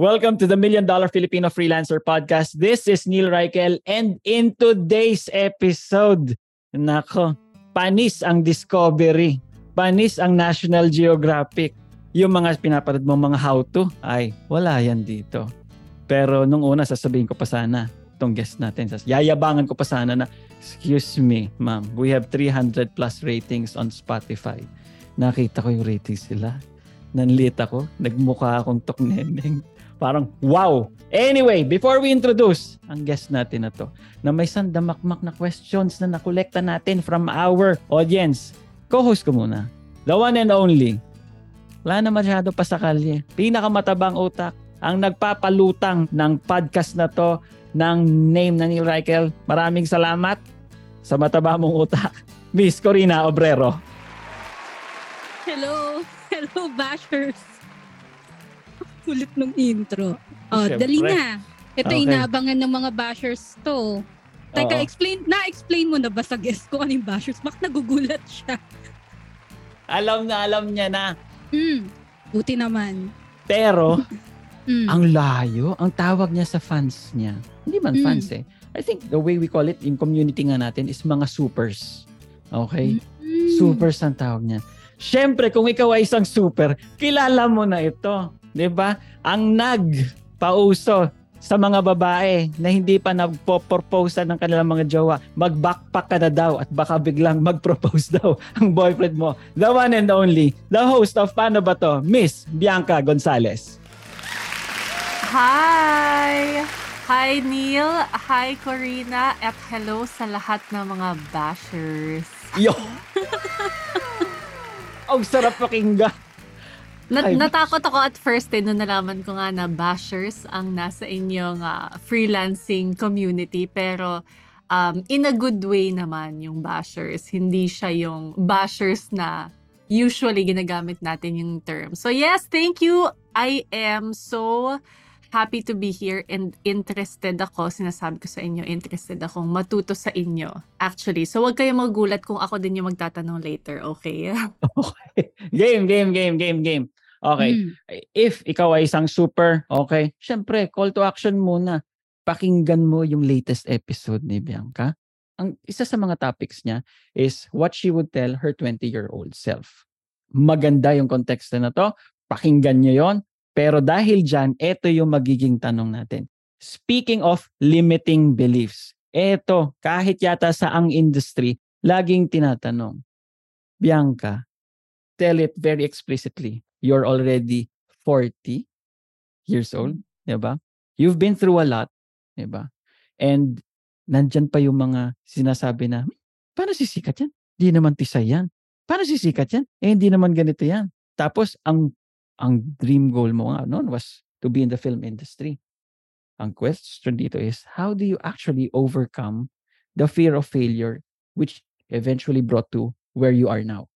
Welcome to the Million Dollar Filipino Freelancer Podcast. This is Neil Reichel and in today's episode, nako, panis ang Discovery, panis ang National Geographic. Yung mga pinapanood mo mga how-to, ay wala yan dito. Pero nung una, sasabihin ko pa sana, itong guest natin, sas- yayabangan ko pa sana na, excuse me, ma'am, we have 300 plus ratings on Spotify. Nakita ko yung ratings sila. Nanlit ako, nagmukha akong tokneneng. Parang, wow! Anyway, before we introduce ang guest natin na to, na may sandamakmak na questions na nakolekta natin from our audience, co-host ko muna. The one and only. Wala na masyado pa sa kalye. Pinakamatabang utak. Ang nagpapalutang ng podcast na to ng name na ni Reichel. Maraming salamat sa mataba mong utak. Miss Corina Obrero. Hello! Hello, bashers! Kulit ng intro. Oh, Siyempre. dali na. Ito Okay. inaabangan ng mga bashers to. Teka, Oo. explain, na-explain mo na ba sa guest ko ano yung bashers? Bakit nagugulat siya? Alam na alam niya na. Hmm, buti naman. Pero, Hmm. ang layo, ang tawag niya sa fans niya. Hindi man Mm. fans eh. I think the way we call it in community nga natin is mga supers. Okay? Hmm. Supers ang tawag niya. Siyempre, kung ikaw ay isang super, kilala mo na ito. 'Di ba? Ang nagpauso sa mga babae na hindi pa nagpo-propose ng kanilang mga jowa, mag-backpack ka na daw at baka biglang mag-propose daw ang boyfriend mo. The one and only, the host of Paano Ba To, Miss Bianca Gonzalez. Hi! Hi Neil, hi Corina, at hello sa lahat ng mga bashers. Yo! Ang sarap pakinggan. Na- Ay, natakot ako at first eh, nung nalaman ko nga na bashers ang nasa inyong ah, freelancing community. Pero um, in a good way naman yung bashers. Hindi siya yung bashers na usually ginagamit natin yung term. So yes, thank you. I am so happy to be here and interested ako. Sinasabi ko sa inyo, interested akong matuto sa inyo. Actually, so wag kayong magulat kung ako din yung magtatanong later, okay? Okay. Game, game, game, game, game. Okay. Hmm. If ikaw ay isang super, okay, syempre, call to action muna. Pakinggan mo yung latest episode ni Bianca. Ang isa sa mga topics niya is what she would tell her 20-year-old self. Maganda yung konteksto na to. Pakinggan niyo yon. Pero dahil dyan, ito yung magiging tanong natin. Speaking of limiting beliefs, eto, kahit yata sa ang industry, laging tinatanong, Bianca, tell it very explicitly. You're already 40 years old, di ba? You've been through a lot, di ba? And nandyan pa yung mga sinasabi na, "Hmm, paano sisikat yan? Di naman tisay yan. Paano sisikat yan? Eh, hindi naman ganito yan. Tapos, ang ang dream goal mo nga noon was to be in the film industry. Ang question dito is, how do you actually overcome the fear of failure which eventually brought to where you are now?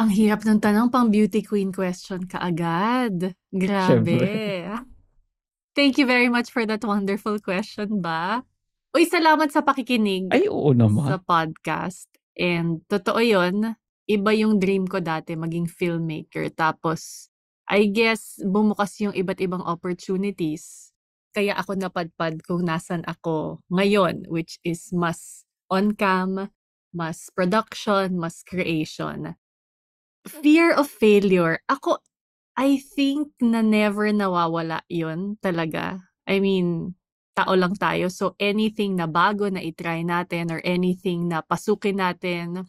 Ang hirap ng tanong pang beauty queen question kaagad. Grabe. Thank you very much for that wonderful question ba. Uy, salamat sa pakikinig Ay, oo naman. sa podcast. And totoo yon iba yung dream ko dati maging filmmaker. Tapos, I guess, bumukas yung iba't ibang opportunities. Kaya ako napadpad kung nasan ako ngayon, which is mas on-cam, mas production, mas creation. Fear of failure. Ako, I think na never nawawala yon talaga. I mean, tao lang tayo. So anything na bago na itry natin or anything na pasukin natin,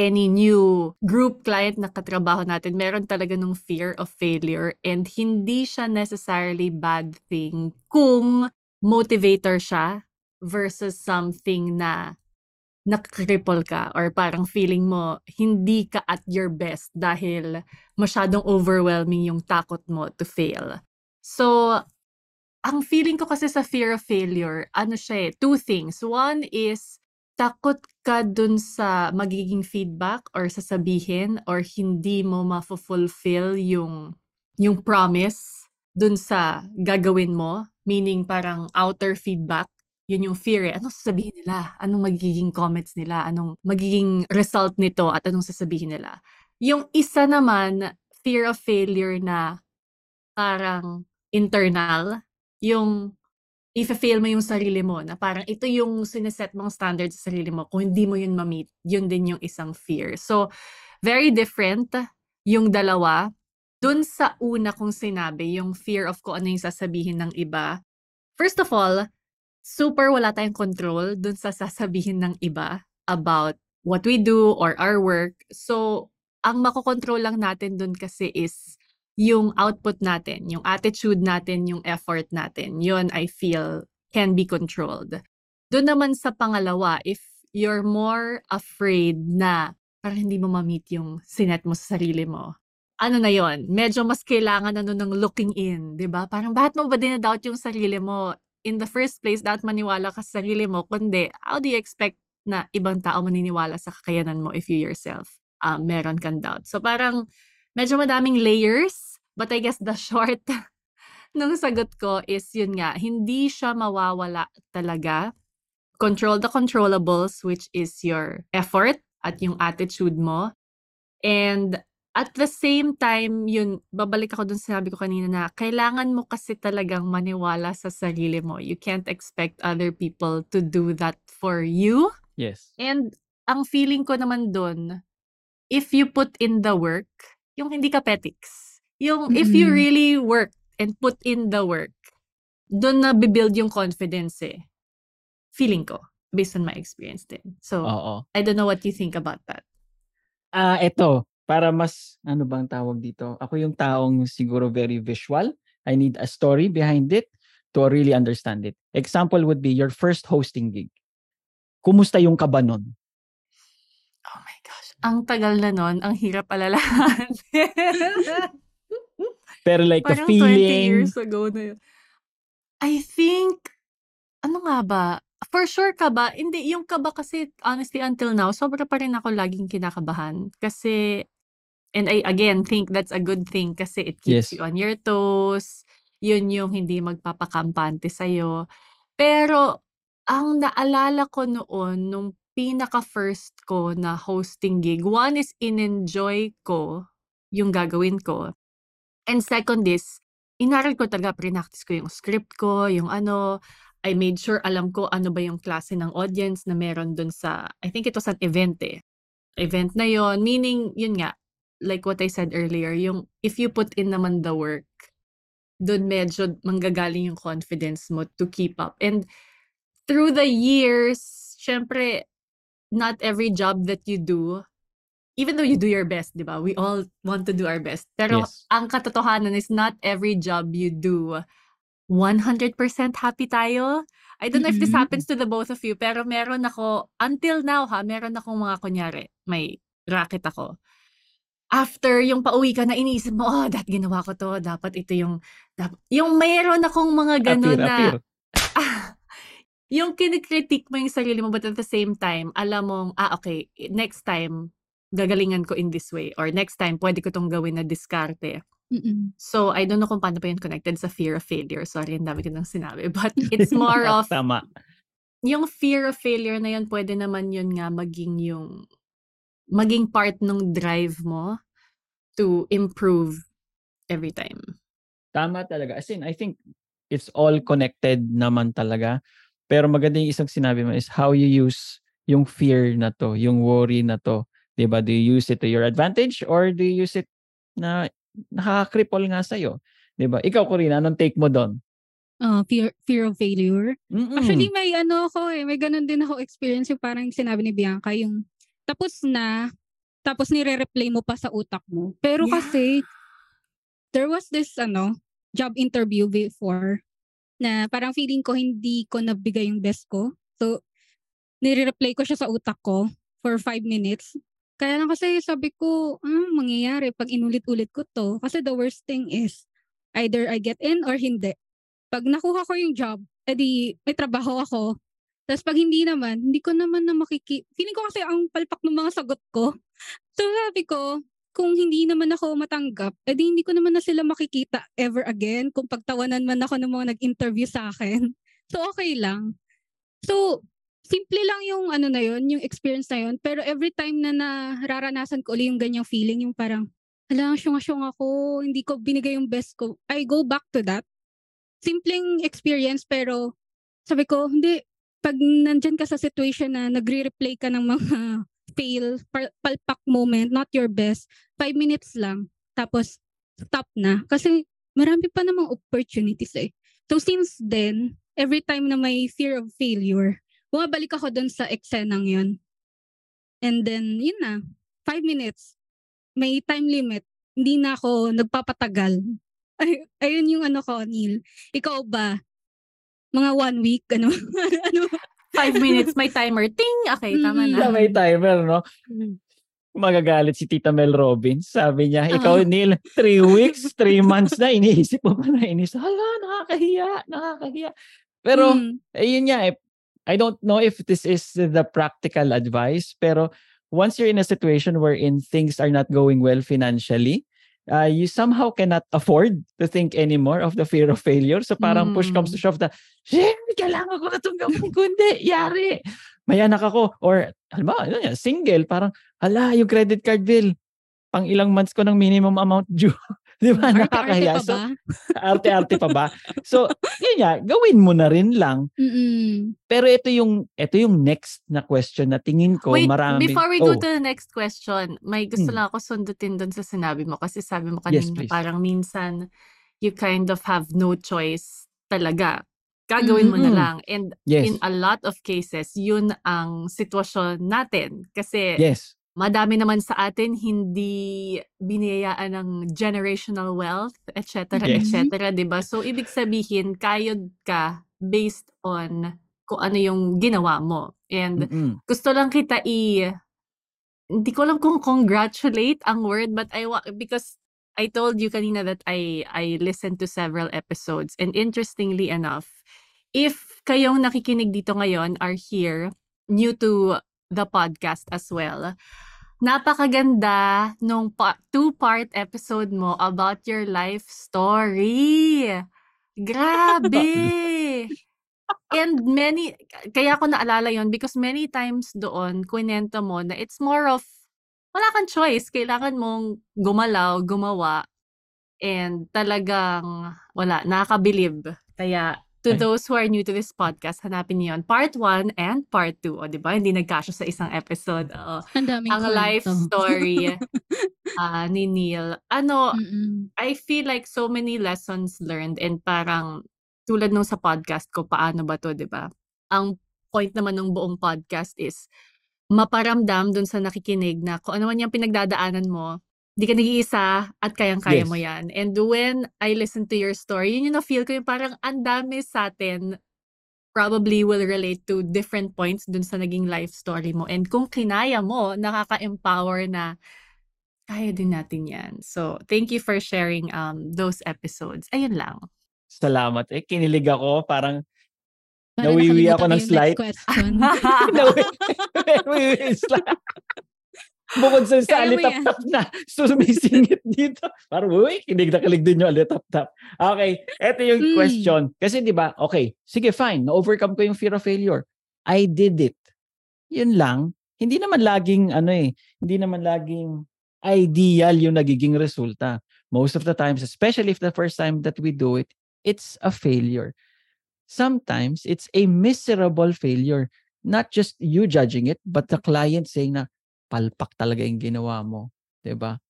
any new group client na katrabaho natin, meron talaga nung fear of failure and hindi siya necessarily bad thing kung motivator siya versus something na nakripple ka or parang feeling mo hindi ka at your best dahil masyadong overwhelming yung takot mo to fail. So, ang feeling ko kasi sa fear of failure, ano siya eh, two things. One is, takot ka dun sa magiging feedback or sasabihin or hindi mo ma-fulfill yung, yung promise dun sa gagawin mo. Meaning parang outer feedback yun yung fear eh. Anong sasabihin nila? Anong magiging comments nila? Anong magiging result nito at anong sasabihin nila? Yung isa naman, fear of failure na parang internal, yung if-fail mo yung sarili mo, na parang ito yung sineset mong standard sa sarili mo, kung hindi mo yun ma-meet, yun din yung isang fear. So, very different yung dalawa. Dun sa una kong sinabi, yung fear of kung ano yung sasabihin ng iba. First of all, super wala tayong control dun sa sasabihin ng iba about what we do or our work. So, ang makokontrol lang natin dun kasi is yung output natin, yung attitude natin, yung effort natin. Yun, I feel, can be controlled. Doon naman sa pangalawa, if you're more afraid na parang hindi mo ma-meet yung sinet mo sa sarili mo, ano na yon medyo mas kailangan ano ng looking in, di ba? Parang bakit mo ba dinadoubt yung sarili mo? in the first place, dapat maniwala ka sa sarili mo. Kundi, how do you expect na ibang tao maniniwala sa kakayanan mo if you yourself um, meron kang doubt? So parang medyo madaming layers, but I guess the short nung sagot ko is yun nga, hindi siya mawawala talaga. Control the controllables, which is your effort at yung attitude mo. And at the same time, yun, babalik ako dun sa sinabi ko kanina na kailangan mo kasi talagang maniwala sa sarili mo. You can't expect other people to do that for you. Yes. And ang feeling ko naman dun, if you put in the work, yung hindi ka petics. Yung if you Mm. really work and put in the work, dun na bibuild yung confidence eh. Feeling ko, based on my experience din. So, Oo. I don't know what you think about that. Ah, eto, para mas ano bang tawag dito? Ako yung taong siguro very visual. I need a story behind it to really understand it. Example would be your first hosting gig. Kumusta yung kaba nun? Oh my gosh. Ang tagal na nun, ang hirap alalahan. Pero like the Parang 20 feeling, years ago na yun. I think, ano nga ba? For sure ka ba? Hindi, yung kaba kasi, honestly, until now, sobra pa rin ako laging kinakabahan. Kasi, and I again think that's a good thing kasi it keeps Yes. you on your toes. Yun yung hindi magpapakampante sa'yo. Pero, ang naalala ko noon, nung pinaka-first ko na hosting gig, one is in-enjoy ko yung gagawin ko. And second is, inaral ko talaga, practice ko yung script ko, yung ano, I made sure alam ko ano ba yung klase ng audience na meron dun sa, I think it was an event eh. Event na yon meaning, yun nga, like what I said earlier, yung if you put in naman the work, dun medyo manggagaling yung confidence mo to keep up. And through the years, syempre, not every job that you do, even though you do your best, di ba? We all want to do our best. Pero Yes. ang katotohanan is not every job you do 100% happy tayo. I don't know if this happens to the both of you, pero meron ako, until now ha, meron akong mga kunyari, may racket ako. After yung pauwi ka na iniisip mo, oh, that ginawa ko to, dapat ito yung, yung mayroon akong mga ganun appear, na, appear. yung kinikritik mo yung sarili mo, but at the same time, alam mong, ah, okay, next time, gagalingan ko in this way or next time pwede ko tong gawin na diskarte. Mm-mm. So, I don't know kung paano pa yun connected sa fear of failure. Sorry, ang dami ko nang sinabi. But it's more of, Tama. yung fear of failure na yun, pwede naman yun nga maging yung, maging part ng drive mo to improve every time. Tama talaga. As in, I think it's all connected naman talaga. Pero maganda yung isang sinabi mo is how you use yung fear na to, yung worry na to. 'Di ba? Do you use it to your advantage or do you use it na nakaka-cripple nga sa'yo? 'Di ba? Ikaw, Corina, anong take mo doon? Ah, fear, fear of failure. Mm-mm. Actually, may ano ako eh. May ganun din ako experience yung parang sinabi ni Bianca, yung tapos na, tapos nire-replay mo pa sa utak mo. Pero Yeah. kasi, there was this ano, job interview before na parang feeling ko hindi ko nabigay yung best ko. So, nire-replay ko siya sa utak ko for five minutes. Kaya lang kasi sabi ko, ah, mangyayari pag inulit-ulit ko to. Kasi the worst thing is, either I get in or hindi pag nakuha ko yung job, edi may trabaho ako. Tapos pag hindi naman, hindi ko naman na makiki... Feeling ko kasi ang palpak ng mga sagot ko. So sabi ko, kung hindi naman ako matanggap, edi hindi ko naman na sila makikita ever again kung pagtawanan man ako ng mga nag-interview sa akin. So okay lang. So, simple lang yung ano na yun, yung experience na yun. Pero every time na nararanasan ko ulit yung ganyang feeling, yung parang, hala, syunga-syung ako, hindi ko binigay yung best ko. I go back to that simpleng experience pero sabi ko, hindi, pag nandyan ka sa situation na nagre-replay ka ng mga fail, pal- palpak moment, not your best, five minutes lang, tapos stop na. Kasi marami pa namang opportunities eh. So since then, every time na may fear of failure, bumabalik ako dun sa eksenang yun. And then, yun na, five minutes, may time limit, hindi na ako nagpapatagal. Ay, ayun yung ano ko, Neil. Ikaw ba? Mga one week, ano? ano? Five minutes, may timer. Ting! Okay, tama Mm. na. Na may timer, no? Magagalit si Tita Mel Robbins. Sabi niya, ikaw, Ah. Neil, three weeks, three months na, iniisip mo pa na inis. Hala, nakakahiya, nakakahiya. Pero, Mm. ayun nga, eh, I don't know if this is the practical advice, pero once you're in a situation wherein things are not going well financially, uh, you somehow cannot afford to think anymore of the fear of failure. So parang push comes to shove na, shit, kailangan ko na itong gawin. Kundi, yari. May anak ako. Or, alam mo, ano yan, single. Parang, hala, yung credit card bill. Pang ilang months ko ng minimum amount due. Di ba? Arte-arte Nakakahiya. pa So, ba? arte-arte pa ba? So, yun nga, gawin mo na rin lang. Mm-mm. Pero ito yung ito yung next na question na tingin ko Wait, marami. before we go Oh, to the next question, may gusto Hmm. lang ako sundutin doon sa sinabi mo kasi sabi mo Yes, kanina please. parang minsan you kind of have no choice talaga. Gagawin mo na lang. And yes. in a lot of cases, yun ang sitwasyon natin. Kasi yes. Madami naman sa atin hindi biniyayaan ng generational wealth, etc., Yes. etc., 'di ba? So ibig sabihin kayod ka based on kung ano yung ginawa mo. And Mm-mm. gusto lang kita i hindi ko alam kung congratulate ang word but I wa- because I told you kanina that I I listened to several episodes and interestingly enough if kayong nakikinig dito ngayon are here new to the podcast as well napakaganda nung pa- two-part episode mo about your life story. Grabe! And many, kaya ko naalala yon because many times doon, kwento mo na it's more of, wala kang choice. Kailangan mong gumalaw, gumawa. And talagang, wala, nakakabilib. Kaya, to Ay. those who are new to this podcast, hanapin niyo yun. Part 1 and part 2. O, di ba? Hindi nagkasya sa isang episode. Oo. Ang daming Ang life kwento. story ah, ni Neil. Ano, Mm-mm. I feel like so many lessons learned and parang tulad nung sa podcast ko, paano ba to, di ba? Ang point naman ng buong podcast is maparamdam dun sa nakikinig na kung ano man yung pinagdadaanan mo, di ka nag-iisa at kayang-kaya Yes. mo yan. And when I listen to your story, yun yung na-feel ko yung parang ang dami sa atin probably will relate to different points dun sa naging life story mo. And kung kinaya mo, nakaka-empower na kaya din natin yan. So, thank you for sharing um those episodes. Ayun lang. Salamat. Eh, kinilig ako. Parang Para Nawiwi nakalimutan ako ko ng yung slight. Next question. Nawi- Nawiwi slight. Bukod sa sa alitap-tap na sumisingit dito. Parang, uy, kinig na kilig din yung alitap-tap. Okay, eto yung Mm. question. Kasi di ba, okay, sige fine, na-overcome ko yung fear of failure. I did it. Yun lang. Hindi naman laging, ano eh, hindi naman laging ideal yung nagiging resulta. Most of the times, especially if the first time that we do it, it's a failure. Sometimes, it's a miserable failure. Not just you judging it, but the client saying na, palpak talaga yung ginawa mo. 'di ba?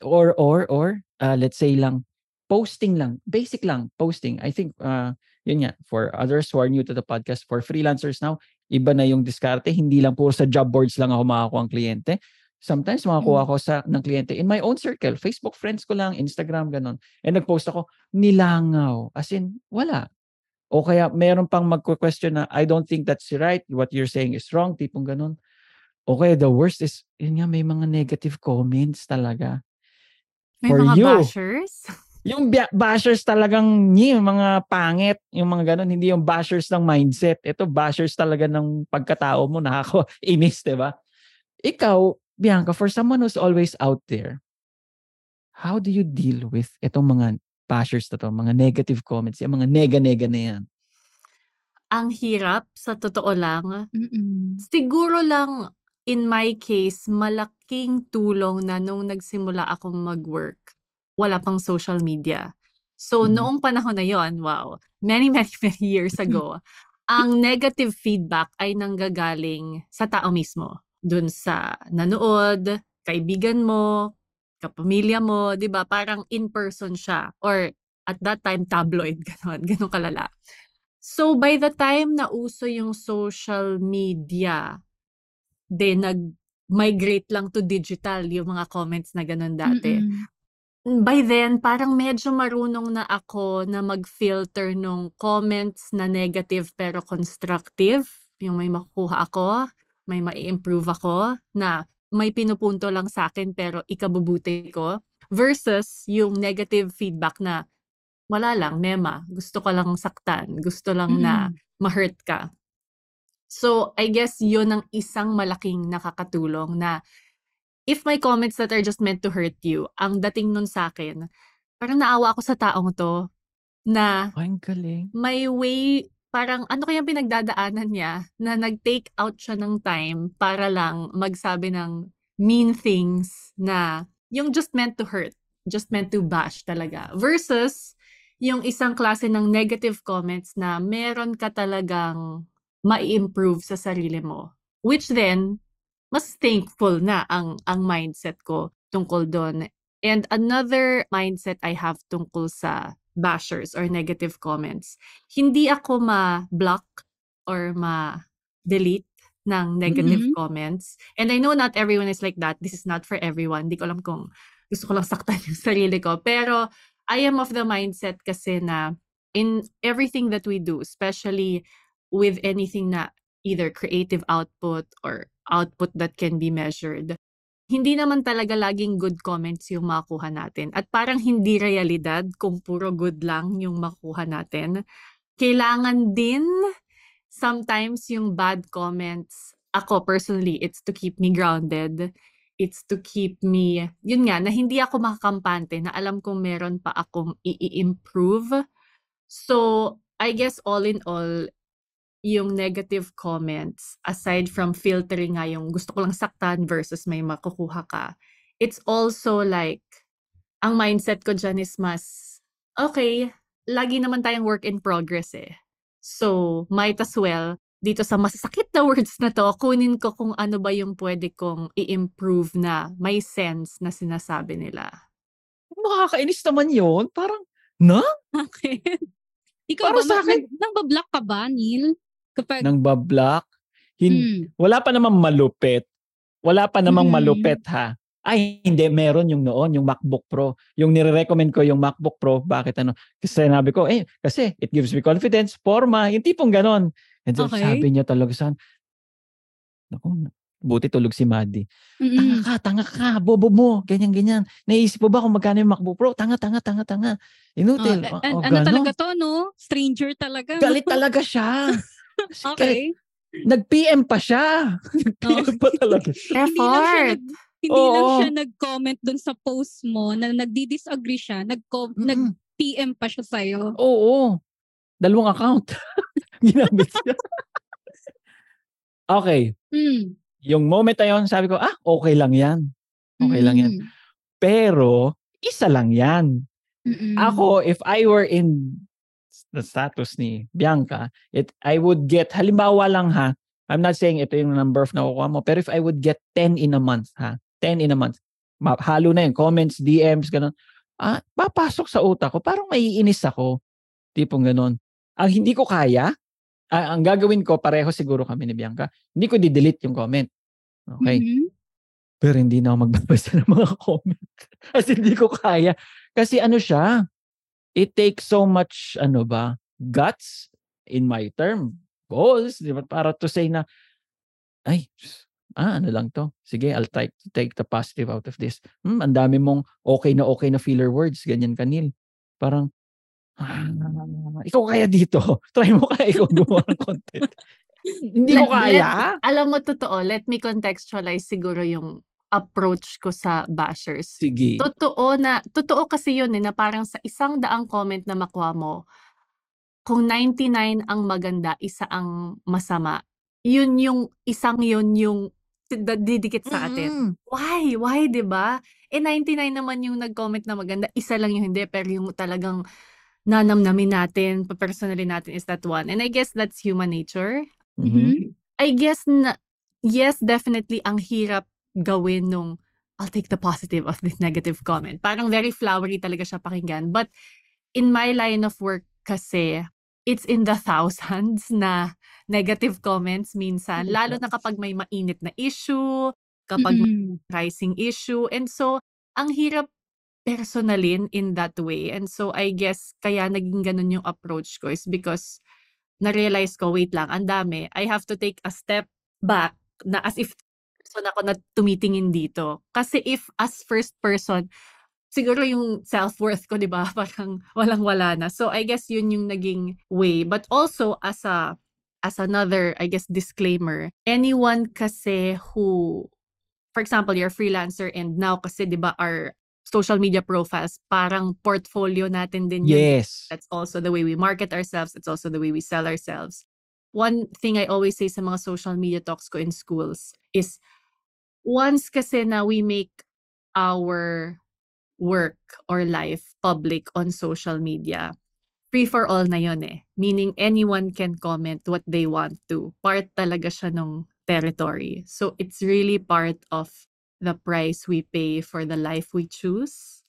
Or, or, or, uh, let's say lang, posting lang, basic lang, posting. I think, uh, yun nga, for others who are new to the podcast, for freelancers now, iba na yung diskarte. Hindi lang puro sa job boards lang ako makakuha ang kliyente. Sometimes makakuha ko sa ng kliyente in my own circle, Facebook friends ko lang, Instagram, ganon. And nag-post ako, nilangaw. As in, wala. O kaya meron pang magko-question na, I don't think that's right, what you're saying is wrong, tipong ganon. O kaya the worst is, yun nga, may mga negative comments talaga. May For mga you. bashers. Yung bashers talagang yung mga pangit, yung mga ganon, hindi yung bashers ng mindset. Ito, bashers talaga ng pagkatao mo, nakako-inis, di ba? Ikaw, Bianca, for someone who's always out there, how do you deal with itong mga bashers na to, mga negative comments, yung mga nega-nega na yan? Ang hirap, sa totoo lang. Mm-mm. Siguro lang, in my case, malaking tulong na nung nagsimula akong mag-work, wala pang social media. So, Mhm. noong panahon na yon wow, many, many, many years ago, ang negative feedback ay nanggagaling sa tao mismo. Dun sa nanood, kaibigan mo, kapamilya mo, di ba? Parang in-person siya. Or at that time, tabloid, ganon, ganon kalala. So, by the time na uso yung social media, de nag-migrate lang to digital yung mga comments na ganun dati. Mm-mm. By then, parang medyo marunong na ako na mag-filter nung comments na negative pero constructive. Yung may makukuha ako, may mai-improve ako, na may pinupunto lang sa akin pero ikabubuti ko. Versus yung negative feedback na wala lang, mema, gusto ko lang saktan, gusto lang na ma-hurt ka. So, I guess yun ang isang malaking nakakatulong na if my comments that are just meant to hurt you, ang dating nun sa akin, parang naawa ako sa taong to na ang galing. may way, parang ano kayang pinagdadaanan niya na nag-take out siya ng time para lang magsabi ng mean things na yung just meant to hurt, just meant to bash talaga. Versus yung isang klase ng negative comments na meron ka talagang mai-improve sa sarili mo. Which then, mas thankful na ang ang mindset ko tungkol doon. And another mindset I have tungkol sa bashers or negative comments, hindi ako ma-block or ma-delete ng negative Mhm. comments. And I know not everyone is like that. This is not for everyone. Di ko alam kung gusto ko lang saktan yung sarili ko. Pero I am of the mindset kasi na in everything that we do, especially with anything na either creative output or output that can be measured, hindi naman talaga laging good comments yung makuha natin. At parang hindi realidad kung puro good lang yung makuha natin. Kailangan din sometimes yung bad comments, ako personally, it's to keep me grounded. It's to keep me, yun nga, na hindi ako makakampante, na alam kong meron pa akong i-improve. So, I guess all in all, yung negative comments, aside from filtering nga yung gusto ko lang saktan versus may makukuha ka, it's also like, ang mindset ko dyan is mas, okay, lagi naman tayong work in progress eh. So, might as well, dito sa masasakit na words na to, kunin ko kung ano ba yung pwede kong i-improve na may sense na sinasabi nila. Makakainis naman yun. Parang, na? Bakit? Ikaw Para ba, sa akin- nag- nang-block ka ba, Neil? Kapag, Nang bablock? Hin- Mm. Wala pa namang malupit. Wala pa namang Mm. malupit ha. Ay, hindi. Meron yung noon, yung MacBook Pro. Yung nire-recommend ko yung MacBook Pro. Bakit ano? Kasi sinabi ko, eh, kasi it gives me confidence, forma, yung tipong ganon. And so, Okay. sabi niya talaga sa Naku, buti tulog si Maddie. Tanga Mm-mm. ka, tanga ka, bobo mo, ganyan, ganyan. Naisip mo ba kung magkano yung MacBook Pro? Tanga, tanga, tanga, tanga. Inutil. Oh, Oh, an- oh, ano ganon. talaga to, no? Stranger talaga. Galit talaga siya. Okay. Nag-PM pa siya. Nag-PM pa talaga siya. Hindi lang siya Effort! nag- Hindi lang Oo. siya nag-comment dun sa post mo na nagdi-disagree siya. Nag-com- Mm-mm. nag-PM pa siya sa'yo. Oo. Dalawang account. Ginamit siya. okay. Mm. Yung moment na yun, sabi ko, ah, okay lang yan. Okay lang yan. Pero, isa lang yan. Mm-mm. Ako, if I were in the status ni Bianca, it I would get, halimbawa lang ha, I'm not saying ito yung number of nakukuha mo, pero if I would get 10 in a month ha, 10 in a month, halo na yun, comments, DMs, ganun, ah, papasok sa utak ko, parang maiinis ako. Tipong ganun. Ang hindi ko kaya, ah, ang gagawin ko, pareho siguro kami ni Bianca, hindi ko di-delete yung comment. Okay? Mhm. Pero hindi na ako magbabasa ng mga comment. Kasi hindi ko kaya. Kasi ano siya, it takes so much, ano ba, guts in my term, goals, di ba? Para to say na, ay, ah, ano lang to. Sige, I'll try to take the positive out of this. Hmm, ang dami mong okay na okay na filler words, ganyan kanil. Parang, ah, ikaw kaya dito. Try mo kaya ikaw gumawa ng content. hindi ko Let- kaya. Alam mo, totoo, let me contextualize siguro yung approach ko sa bashers. Sige. Totoo na, totoo kasi yun eh, na parang sa isang daang comment na makuha mo, kung 99 ang maganda, isa ang masama, yun yung, isang yun yung didikit sa atin. Mm-mm. Why? Why, ba? Eh 99 naman yung nag-comment na maganda, isa lang yung hindi pero yung talagang nanamnamin natin, pa-personally natin is that one. And I guess that's human nature. Mhm. I guess na yes, definitely ang hirap gawin nung I'll take the positive of this negative comment. Parang very flowery talaga siya pakinggan. But in my line of work kasi, it's in the thousands na negative comments minsan. Lalo na kapag may mainit na issue, kapag may Mm-mm. rising issue. And so, ang hirap personalin in that way. And so, I guess, kaya naging ganun yung approach ko is because na-realize ko, wait lang, ang dami. I have to take a step back na as if person ako na tumitingin dito. Kasi if as first person, siguro yung self-worth ko, di ba, parang walang-wala na. So, I guess yun yung naging way. But also, as a as another, I guess, disclaimer, anyone kasi who, for example, you're a freelancer and now kasi, di ba, our social media profiles, parang portfolio natin din yun. Yes. That's also the way we market ourselves. It's also the way we sell ourselves. One thing I always say sa mga social media talks ko in schools is once kasi na we make our work or life public on social media, free for all na yon eh. Meaning anyone can comment what they want to. Part talaga siya nung territory. So it's really part of the price we pay for the life we choose.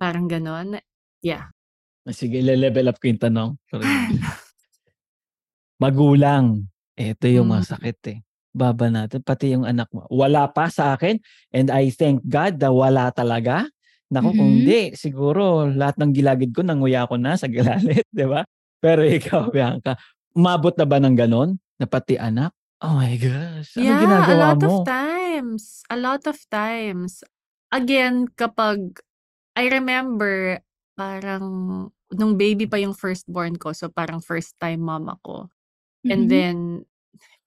Parang ganon. Yeah. Ah, Sige, le-level up ko yung tanong. Magulang. Ito yung Mm. masakit eh. Baba natin, pati yung anak mo. Wala pa sa akin and I thank God na wala talaga. Naku, kung Mhm. hindi, siguro lahat ng gilagid ko nanguya ko na sa galit, di ba? Pero ikaw, Bianca, umabot na ba ng ganon? Na pati anak? Oh my gosh. Ano Yeah, a ginagawa lot mo? of times. A lot of times. Again, kapag I remember parang nung baby pa yung firstborn ko, so parang first time mom ako. And Mhm. then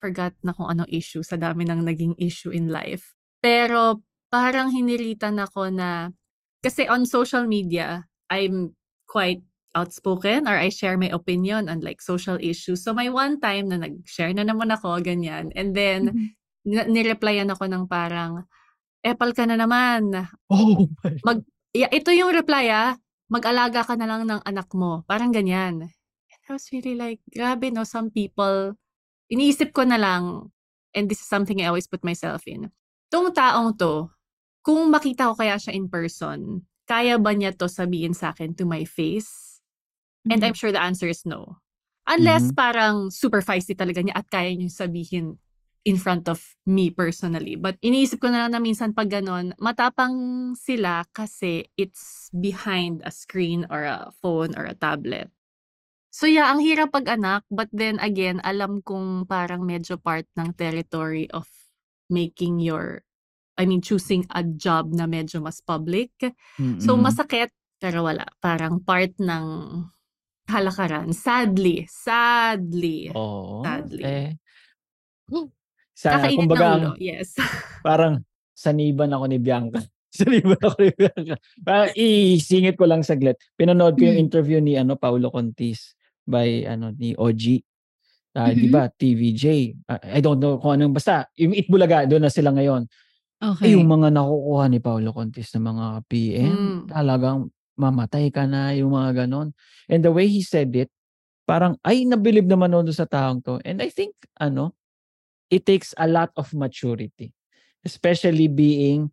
forgot na kung anong issue sa dami ng naging issue in life. Pero parang hiniritan ako na kasi on social media, I'm quite outspoken or I share my opinion on like social issues. So may one time na nag-share na naman ako, ganyan. And then, Mhm. ni- nireplyan ako ng parang, epal ka na naman. Oh my Yeah, ito yung reply ah, mag-alaga ka na lang ng anak mo. Parang ganyan. I was really like, grabe no, some people, iniisip ko na lang, and this is something I always put myself in. Tong taong to, kung makita ko kaya siya in person, kaya ba niya to sabihin sa akin to my face? And I'm sure the answer is no. Unless Mhm. parang super feisty talaga niya at kaya niya sabihin in front of me personally. But iniisip ko na lang na minsan pag ganon, matapang sila kasi it's behind a screen or a phone or a tablet. So yeah, ang hirap pag anak, but then again, alam kong parang medyo part ng territory of making your, I mean, choosing a job na medyo mas public. So Mm-mm. masakit, pero wala. Parang part ng halakaran. Sadly, sadly. Oo. Sadly. Eh. Sa, Kakainit kumbaga, ng ulo, yes. parang saniban ako ni Bianca. saniban ako ni Bianca. Parang isingit ko lang saglit. Pinanood ko yung Mm. interview ni ano Paulo Contis by ano ni OG. Ah, Mhm. 'di ba? TVJ. Ah, I don't know kung anong basta yung Itbulaga doon na sila ngayon. Okay. Eh, yung mga nakukuha ni Paulo Contis na mga PM, Mm. talagang mamatay ka na, yung mga ganon. And the way he said it, parang, ay, nabilib naman doon sa taong to. And I think, ano, it takes a lot of maturity. Especially being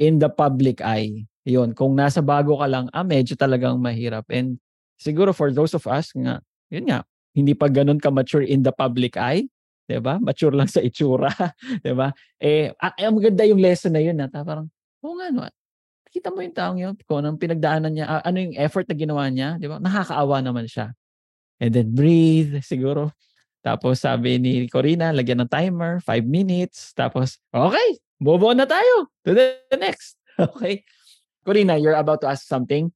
in the public eye. Yun, kung nasa bago ka lang, ah, medyo talagang mahirap. And siguro for those of us, nga, yun nga, hindi pa ganun ka-mature in the public eye, 'di ba? Mature lang sa itsura, 'di ba? Eh, ah, eh, maganda yung lesson na yun, na parang, oo nga no, kita mo yung taong yun, kung anong pinagdaanan niya, ah, ano yung effort na ginawa niya, 'di ba? Nakakaawa naman siya. And then breathe, siguro. Tapos sabi ni Corina, lagyan ng timer, 5 minutes. Tapos, okay, move na tayo to the next. Okay? Corina, you're about to ask something.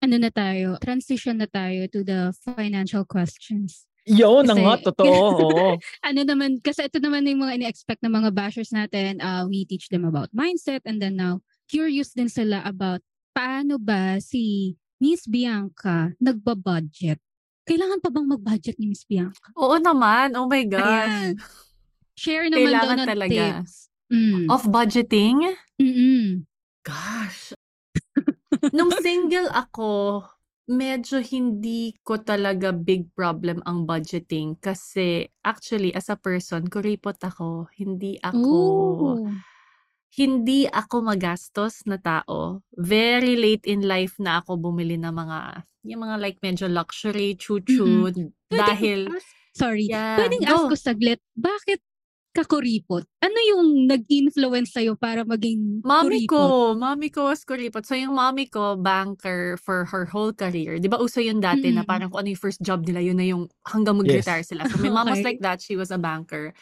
Ano na tayo? Transition na tayo to the financial questions. Yun, Kasi- nga, totoo. Oo. ano naman, kasi ito naman yung mga ini-expect ng mga bashers natin. Uh, we teach them about mindset and then now, curious din sila about paano ba si Miss Bianca nagbabudget. Kailangan pa bang mag-budget ni Miss Bianca? Oo naman. Oh my gosh. Ayan. Share naman daw Kailangan ng talaga. tips. Mm. Of budgeting? Mm-mm. Gosh. Nung single ako, medyo hindi ko talaga big problem ang budgeting kasi actually as a person, kuripot ako. Hindi ako Ooh. hindi ako magastos na tao. Very late in life na ako bumili ng mga yung mga like medyo luxury, chuchu Pwedeng dahil ask- sorry. Yeah, Pwedeng ask go. ko saglit, bakit ka kuripot? Ano yung nag-influence sa'yo para maging Mami kuripot? ko, mami ko was kuripot. So yung mami ko, banker for her whole career. Di ba uso yun dati na Mm-mm. parang kung ano yung first job nila, yun na yung hanggang mag-retire sila. So my mom was Okay. like that. She was a banker.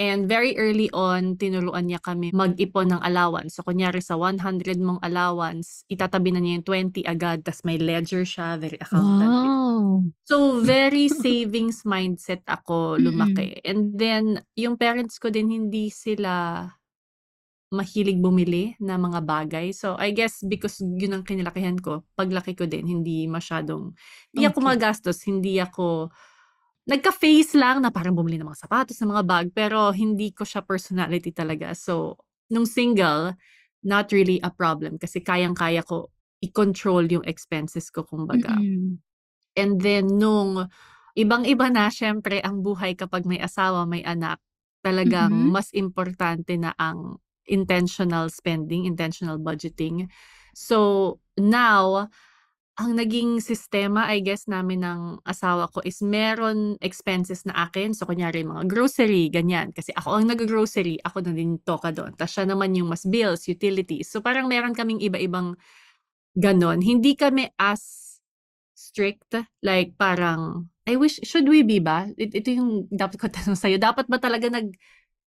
And very early on, tinuruan niya kami mag-ipon ng allowance. So kunyari sa 100 mong allowance, itatabi na niya yung 20 agad. tas may ledger siya, very accountant. Wow. So, very savings mindset ako lumaki. And then, yung parents ko din, hindi sila mahilig bumili na mga bagay. So, I guess because yun ang kinalakihan ko, paglaki ko din, hindi masyadong, hindi ako Okay. magastos, hindi ako, nagka-face lang na parang bumili ng mga sapatos, ng mga bag, pero hindi ko siya personality talaga. So, nung single, not really a problem kasi kayang-kaya ko i-control yung expenses ko, kumbaga. Mm-mm. And then nung ibang-iba na syempre ang buhay kapag may asawa, may anak, talagang Mhm. mas importante na ang intentional spending, intentional budgeting. So now, ang naging sistema I guess namin ng asawa ko is meron expenses na akin. So kunyari mga grocery, ganyan. Kasi ako ang nag-grocery, ako na din toka doon. Tapos siya naman yung mas bills, utilities. So parang meron kaming iba-ibang ganon. Hindi kami as strict, like parang, I wish, should we be ba? It, ito yung dapat ko tanong sa'yo. Dapat ba talaga nag,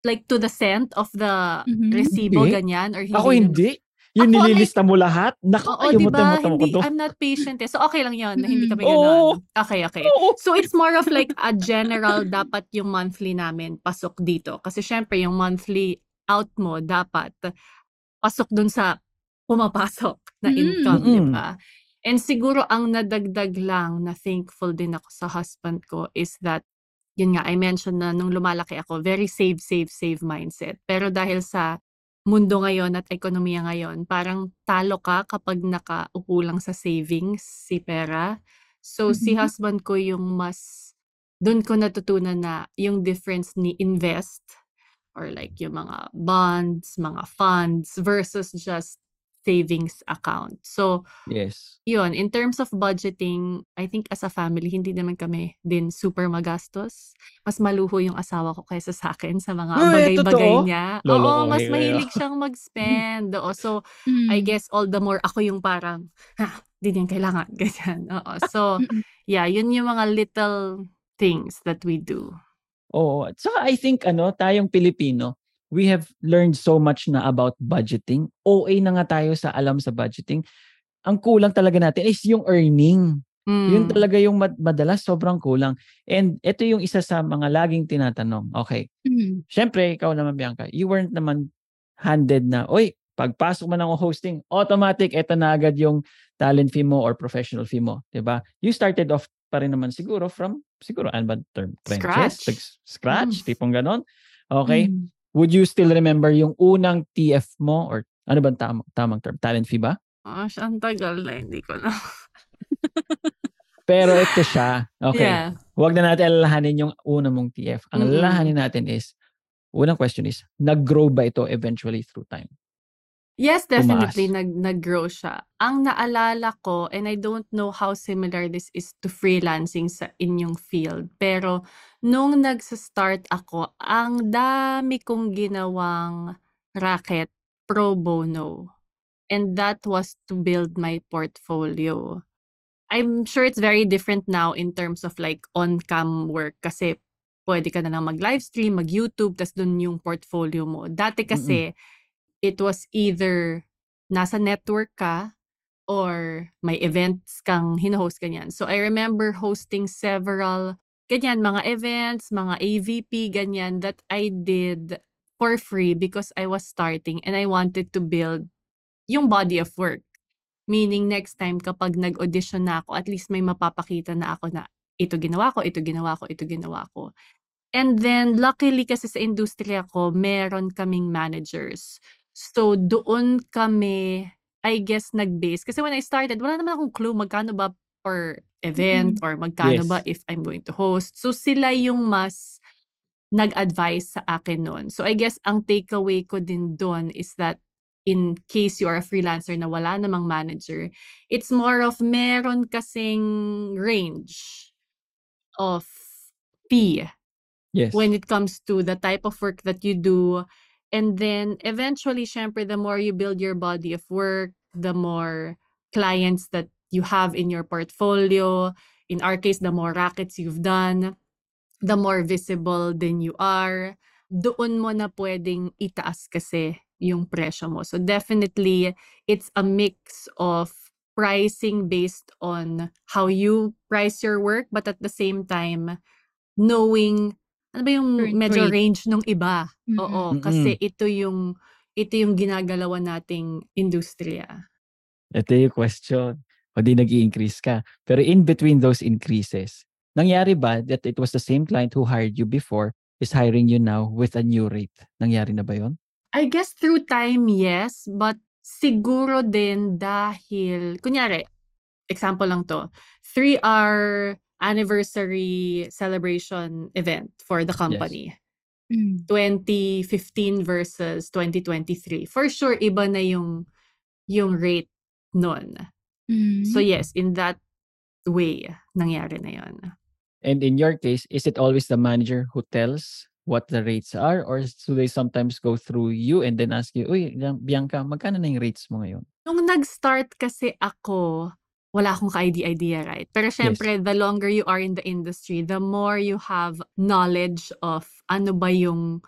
like to the cent of the Mhm. resibo, Hindi. ganyan? Or hindi Ako hindi. Yung Ako, like- nililista mo lahat. Naku, Oo, ayaw di mo Hindi, ko to. I'm not patient eh. So, okay lang yun. na Hindi kami Oo. ganon. Okay, okay. Oo. So, it's more of like a general, dapat yung monthly namin pasok dito. Kasi syempre, yung monthly out mo, dapat pasok dun sa pumapasok na Mm. income, di Mm-mm. ba? And siguro ang nadagdag lang na thankful din ako sa husband ko is that, yun nga, I mentioned na nung lumalaki ako, very save, save, save mindset. Pero dahil sa mundo ngayon at ekonomiya ngayon, parang talo ka kapag nakaupo lang sa savings, si pera. So, si Mhm. husband ko yung mas, doon ko natutunan na yung difference ni invest or like yung mga bonds, mga funds versus just savings account. So, Yes. yun, in terms of budgeting, I think as a family, hindi naman kami din super magastos. Mas maluho yung asawa ko kaysa sa akin sa mga Uy, bagay-bagay niya. Oo, Lolokohin mas kayo. mahilig siyang mag-spend. Oo, so, Mm. I guess all the more ako yung parang, ha, di din kailangan. Ganyan. Oo. So, yeah, yun yung mga little things that we do. Oo. At saka I think ano, tayong Pilipino, we have learned so much na about budgeting. OA na nga tayo sa alam sa budgeting. Ang kulang talaga natin is yung earning. Yun Mm. talaga yung mad- madalas sobrang kulang. And ito yung isa sa mga laging tinatanong. Okay. Mm. Syempre, ikaw naman Bianca, you weren't naman handed na, oy, pagpasok mo ng hosting, automatic, eto na agad yung talent fee mo or professional fee mo. ba You started off pa rin naman siguro from, siguro, ano ba term? Scratch. Like, scratch, Mm. tipong ganon. Okay. Mm. Would you still remember yung unang TF mo or ano ba tamang, tamang term? Talent fee ba? Gosh, ang tagal na, hindi ko na. Pero ito siya. Okay. Yeah. Huwag na natin alalahanin yung una mong TF. Ang Mm-mm. alalahanin natin is, unang question is, nag-grow ba ito eventually through time? Yes, definitely Tumaas. nag nag-grow siya. Ang naalala ko and I don't know how similar this is to freelancing sa inyong field, pero nung nagsa-start ako, ang dami kong ginawang racket pro bono. And that was to build my portfolio. I'm sure it's very different now in terms of like on-cam work kasi pwede ka na lang mag-livestream, mag-YouTube, tas dun yung portfolio mo. Dati kasi, it was either nasa network ka or may events kang hinohost ganyan. So I remember hosting several ganyan, mga events, mga AVP, ganyan, that I did for free because I was starting and I wanted to build yung body of work. Meaning next time kapag nag-audition na ako, at least may mapapakita na ako na ito ginawa ko, ito ginawa ko, ito ginawa ko. And then luckily kasi sa industriya ko, meron kaming managers. So doon kami, I guess, nag-base. Kasi when I started, wala naman akong clue magkano ba per event or magkano Yes. ba if I'm going to host. So sila yung mas nag-advise sa akin noon. So I guess ang takeaway ko din doon is that in case you are a freelancer na wala namang manager, it's more of meron kasing range of fee Yes. when it comes to the type of work that you do. And then eventually, syempre, the more you build your body of work, the more clients that you have in your portfolio. In our case, the more rackets you've done, the more visible then you are. Doon mo na pwedeng itaas kasi yung presyo mo. So definitely, it's a mix of pricing based on how you price your work, but at the same time, knowing ano ba yung Current medyo rate. range nung iba. Mm-mm. Oo, kasi ito yung ito yung ginagalawan nating industriya. Ito yung question. O di nag increase ka. Pero in between those increases, nangyari ba that it was the same client who hired you before is hiring you now with a new rate? Nangyari na ba yon? I guess through time, yes, but siguro din dahil, kunyari, example lang to, three-hour anniversary celebration event for the company. Mm. 2015 versus 2023. For sure, iba na yung, yung rate nun. Mm. So yes, in that way, nangyari na yon. And in your case, is it always the manager who tells what the rates are or do they sometimes go through you and then ask you, Uy, Bianca, magkano na yung rates mo ngayon? Nung nag-start kasi ako, wala akong ka-idea, right? Pero syempre, the longer you are in the industry, the more you have knowledge of ano ba yung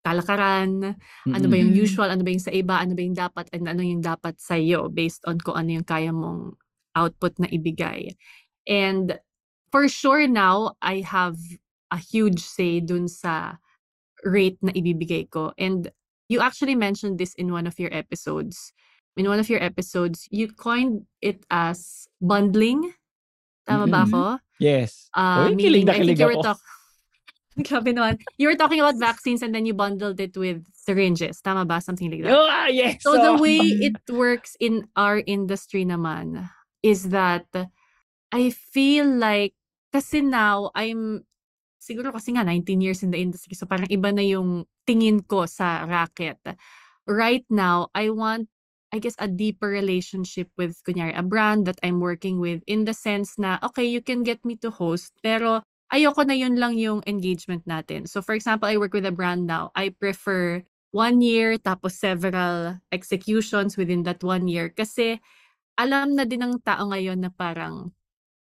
kalakaran, ano ba yung usual, ano ba yung sa iba, ano ba yung dapat, and ano yung dapat sa iyo based on kung ano yung kaya mong output na ibigay. And for sure now, I have a huge say dun sa rate na ibibigay ko. And you actually mentioned this in one of your episodes. In one of your episodes, you coined it as bundling. Tama ba Mm-mm. ako? Yes. Uh, Uy, kilig meaning, I think you were talk- Grabe naman. You were talking about vaccines and then you bundled it with syringes. Tama ba? Something like that. Ah, yes! So the Oh. way it works in our industry naman is that I feel like kasi now I'm siguro kasi nga 19 years in the industry so parang iba na yung tingin ko sa racket. Right now, I want I guess a deeper relationship with kunyari a brand that I'm working with in the sense na okay, you can get me to host pero ayoko na yun lang yung engagement natin. So for example, I work with a brand now. I prefer one year tapos several executions within that one year kasi alam na din ng tao ngayon na parang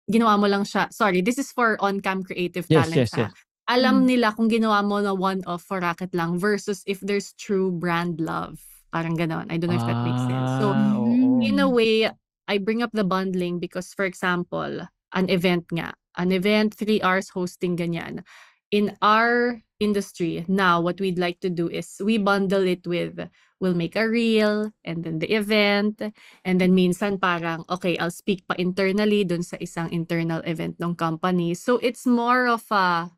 ginawa mo lang siya. Sorry, this is for on-cam creative Yes, talent. yes, ha. yes. Alam Mm. nila kung ginawa mo na one-off for racket lang versus if there's true brand love. Parang ganon. I don't know if that makes sense. So, Ah, oo. in a way, I bring up the bundling because, for example, an event nga, an event, three hours hosting ganyan. in our industry now what we'd like to do is we bundle it with we'll make a reel and then the event and then minsan parang okay I'll speak pa internally dun sa isang internal event ng company so it's more of a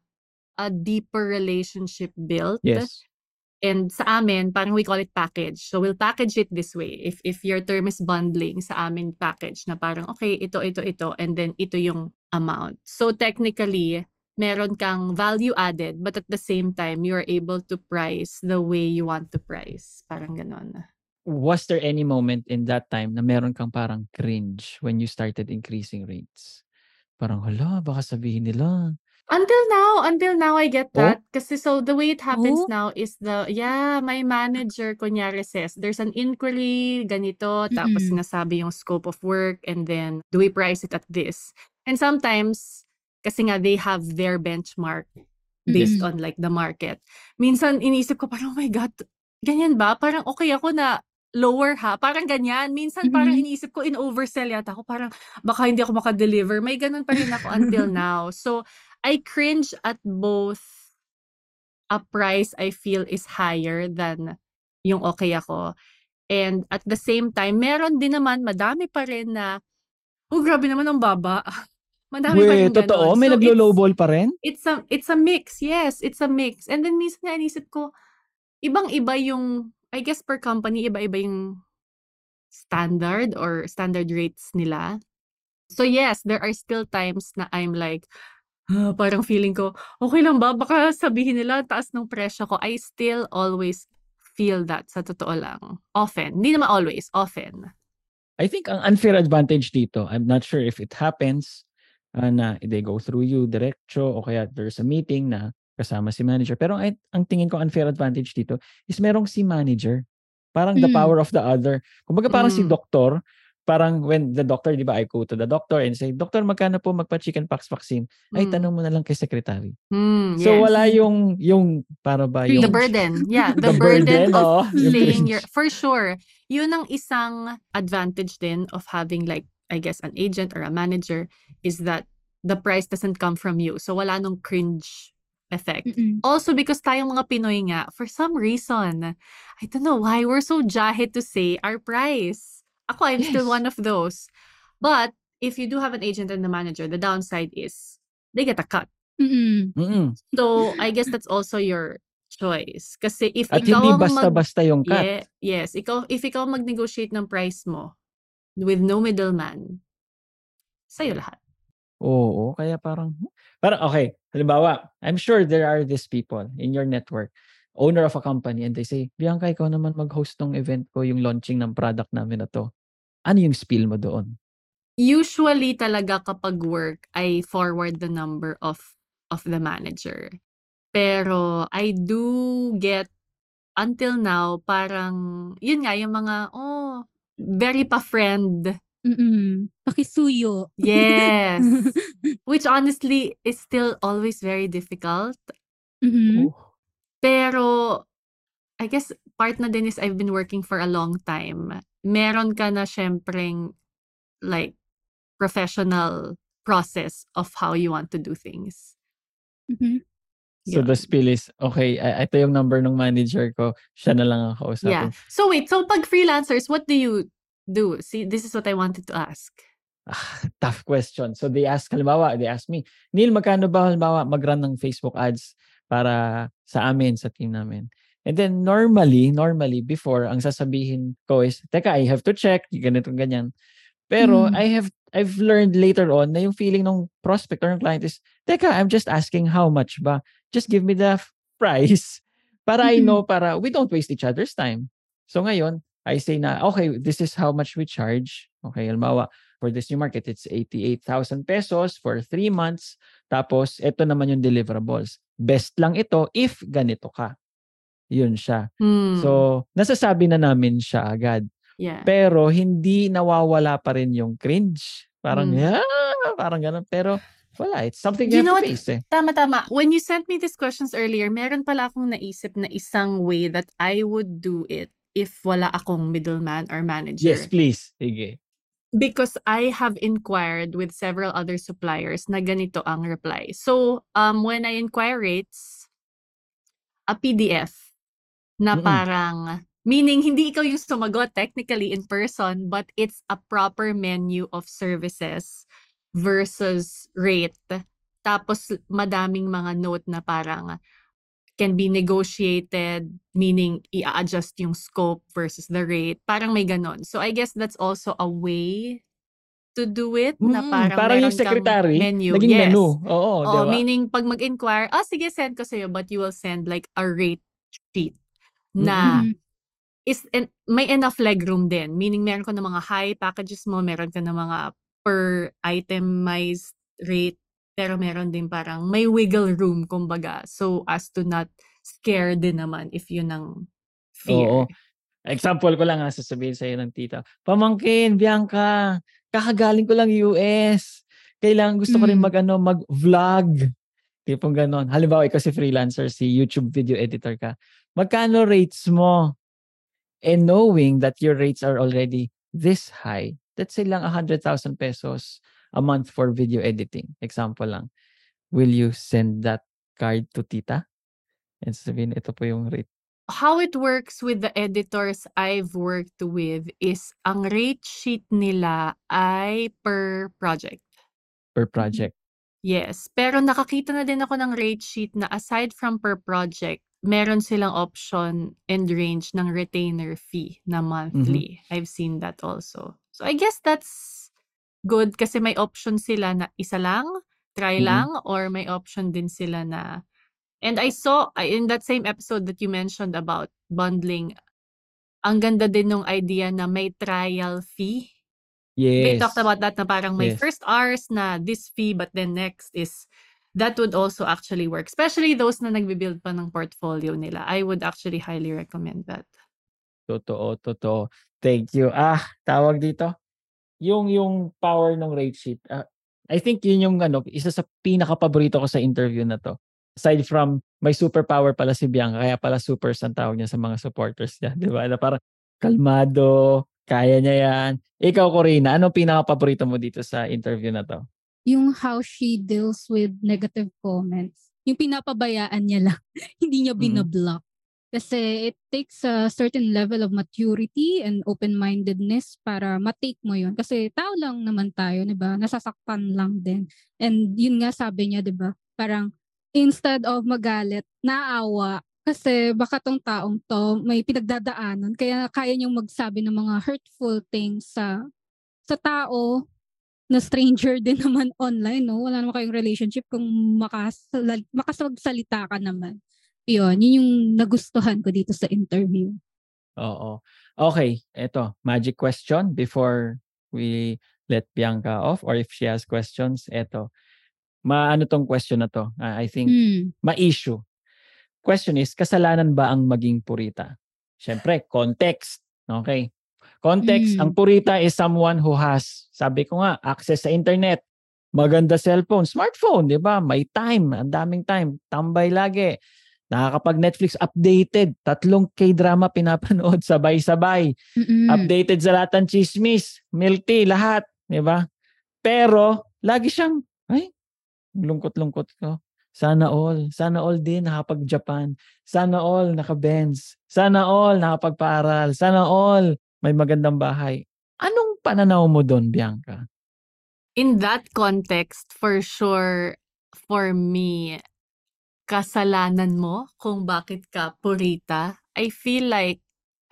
a deeper relationship built Yes. And sa amin parang we call it package so we'll package it this way if if your term is bundling sa amin package na parang okay ito ito ito and then ito yung amount so technically meron kang value added but at the same time you are able to price the way you want to price parang ganon Was there any moment in that time na meron kang parang cringe when you started increasing rates? Parang, hala, baka sabihin nila. Until now, until now I get Oh? that. Kasi so the way it happens Oh? now is the, yeah, my manager kunyari says, there's an inquiry, ganito, tapos Mm-mm. sinasabi yung scope of work, and then do we price it at this? And sometimes, kasi nga they have their benchmark based Mm-mm. on like the market. Minsan inisip ko parang, oh my God, ganyan ba? Parang okay ako na lower ha, parang ganyan. Minsan parang Mhm. iniisip ko in oversell yata ako, parang baka hindi ako makadeliver. May ganun pa rin ako until now. So, I cringe at both a price I feel is higher than yung okay ako. And at the same time, meron din naman, madami pa rin na, oh grabe naman ang baba. Madami pa Wait, rin totoo? ganon. May So, naglo-lowball pa rin? it's a it's a mix. Yes, it's a mix. And then minsan nga inisip ko, ibang-iba yung I guess per company iba-iba yung standard or standard rates nila. So yes, there are still times na I'm like "Ah," parang feeling ko, okay lang ba? Baka sabihin nila taas ng presyo ko. I still always feel that sa totoo lang. Often. Hindi naman always, often. I think ang unfair advantage dito, I'm not sure if it happens uh, na they go through you diretso o kaya there's a meeting na kasama si manager. Pero ay, ang tingin ko unfair advantage dito is merong si manager. Parang the Mm. power of the other. Kumbaga parang si Mm. doktor, parang when the doctor, di ba, I go to the doctor and say, Doctor, magkano po magpa-chickenpox vaccine? Ay, Mm. tanong mo na lang kay secretary. Mm, So yes. wala yung, yung, para ba yung... The burden. Yeah, The the, burden, burden, of saying your for sure. Yun ang isang advantage din of having like I guess an agent or a manager is that the price doesn't come from you. So wala nung cringe effect. Mm-mm. Also because tayong mga Pinoy nga, for some reason, I don't know why we're so jahe to say our price. Ako, I'm still Yes. one of those. But if you do have an agent and a manager, the downside is they get a cut. Mm-mm. Mm-mm. So, I guess that's also your choice. Kasi if At ikaw hindi mag... basta-basta yung cut. Ye- yes, ikaw, if ikaw mag-negotiate ng price mo with no middleman, sa'yo lahat. Oo, kaya parang parang okay, halimbawa, I'm sure there are these people in your network, owner of a company and they say, "Bianca, ikaw naman mag-host ng event ko, yung launching ng product namin na 'to." Ano yung spiel mo doon? Usually talaga kapag work, I forward the number of of the manager. Pero I do get until now parang yun nga yung mga oh very pa-friend. Mm-mm. Pakisuyo. Yes. Which honestly is still always very difficult. Mhm. Oh, Pero I guess part na din is I've been working for a long time. Meron ka na syempreng like professional process of how you want to do things. Mhm. So the Yun. spiel is, okay, ito yung number ng manager ko, siya na lang ang kausapin. Yeah. So wait, so pag freelancers, what do you do? See, this is what I wanted to ask. Ah, tough question. So they ask, halimbawa, they ask me, Neil, magkano ba halimbawa mag-run ng Facebook ads para sa amin, sa team namin? And then normally, normally, before, ang sasabihin ko is, teka, I have to check, ganito, ganyan. Pero Mm. I have, I've learned later on na yung feeling ng prospect or ng client is, teka, I'm just asking how much ba? Just give me the price para I Mm-mm. know, para we don't waste each other's time. So ngayon, I say na, okay, this is how much we charge. Okay, halimbawa, for this new market, it's 88,000 pesos for three months. Tapos, ito naman yung deliverables. Best lang ito if ganito ka. Yun siya. Hmm. So, nasasabi na namin siya agad. yeah. Pero, hindi nawawala pa rin yung cringe. Parang, Mm. "Ah," parang ganun. Pero, wala. It's something You you, know have to what? face eh. Tama, tama. When you sent me these questions earlier, meron pala akong naisip na isang way that I would do it if wala akong middleman or manager. Yes, please. Sige. Because I have inquired with several other suppliers na ganito ang reply. So, um, when I inquire rates, a PDF na parang meaning hindi ikaw yung sumagot technically in person, but it's a proper menu of services versus rate. Tapos madaming mga note na parang can be negotiated, meaning i-adjust yung scope versus the rate. Parang may ganon. So I guess that's also a way to do it na Mm, parang, parang yung secretary, menu. naging yes. menu. Oo, Oo, di ba? meaning pag mag-inquire, ah sige send ko sa'yo, but you will send like a rate sheet na Mm. is en- may enough legroom din. Meaning meron ka ng mga high packages mo, meron ka ng mga per itemized rate, pero meron din parang may wiggle room kumbaga so as to not scare din naman if yun ang fear. Oo. Example ko lang ha, sasabihin sa'yo ng tita. Pamangkin, Bianca, kakagaling ko lang US. Kailangan gusto ko rin Mm. mag, ano, mag-vlog. Tipong ganon. Halimbawa, ikaw si freelancer, si YouTube video editor ka. Magkano rates mo? And knowing that your rates are already this high, let's say lang 100,000 pesos a month for video editing. Example lang. Will you send that card to tita? And sabihin, ito po yung rate. How it works with the editors I've worked with is ang rate sheet nila ay per project. per project. Yes, pero nakakita na din ako ng rate sheet na aside from per project, meron silang option and range ng retainer fee na monthly. I've seen that also. So I guess that's good kasi may option sila na isa lang, try Mhm. lang, or may option din sila na And I saw in that same episode that you mentioned about bundling, ang ganda din ng idea na may trial fee. Yes. They talked about that na parang may Yes. first hours na this fee but then next is that would also actually work. Especially those na nagbe-build pa ng portfolio nila. I would actually highly recommend that. Totoo, totoo. Thank you. Ah, tawag dito. Yung yung power ng rate sheet. ah, I think yun yung ano, isa sa pinaka-paborito ko sa interview na to. Aside from may superpower pala si Bianca, kaya pala supers ang tawag niya sa mga supporters niya, 'di ba? Na parang kalmado, kaya niya yan. Ikaw, Corina, anong pinaka-paborito mo dito sa interview na to? Yung how she deals with negative comments. Yung pinapabayaan niya lang. Hindi niya Mhm. binablock. Kasi it takes a certain level of maturity and open-mindedness para matake mo yun. Kasi tao lang naman tayo, di ba? Nasasaktan lang din. And yun nga sabi niya, di ba? Parang instead of magalit, naawa. Kasi baka tong taong to may pinagdadaanan. Kaya kaya niyang magsabi ng mga hurtful things sa sa tao na stranger din naman online, no? Wala naman kayong relationship kung makasal- makasagsalita ka naman. Yun, yun yung nagustuhan ko dito sa interview. Oo. Okay, eto, magic question before we let Bianca off or if she has questions, eto. Maano tong question na to? I think Hmm. ma-issue. Question is, kasalanan ba ang maging purita? Siyempre, context. Okay. Context, Mm. ang purita is someone who has, sabi ko nga, access sa internet, maganda cellphone, smartphone, di ba? May time, ang daming time, tambay lagi. Nakakapag Netflix updated, tatlong K-drama pinapanood sabay-sabay. Mm-mm. Updated sa lahat ng chismis, milk tea, lahat, di ba? Pero lagi siyang ay lungkot-lungkot ko. Sana all, sana all din nakapag-Japan. Sana all naka-Benz. Sana all nakapagpaaral. Sana all may magandang bahay. Anong pananaw mo doon, Bianca? In that context, for sure, for me, kasalanan mo kung bakit ka purita. I feel like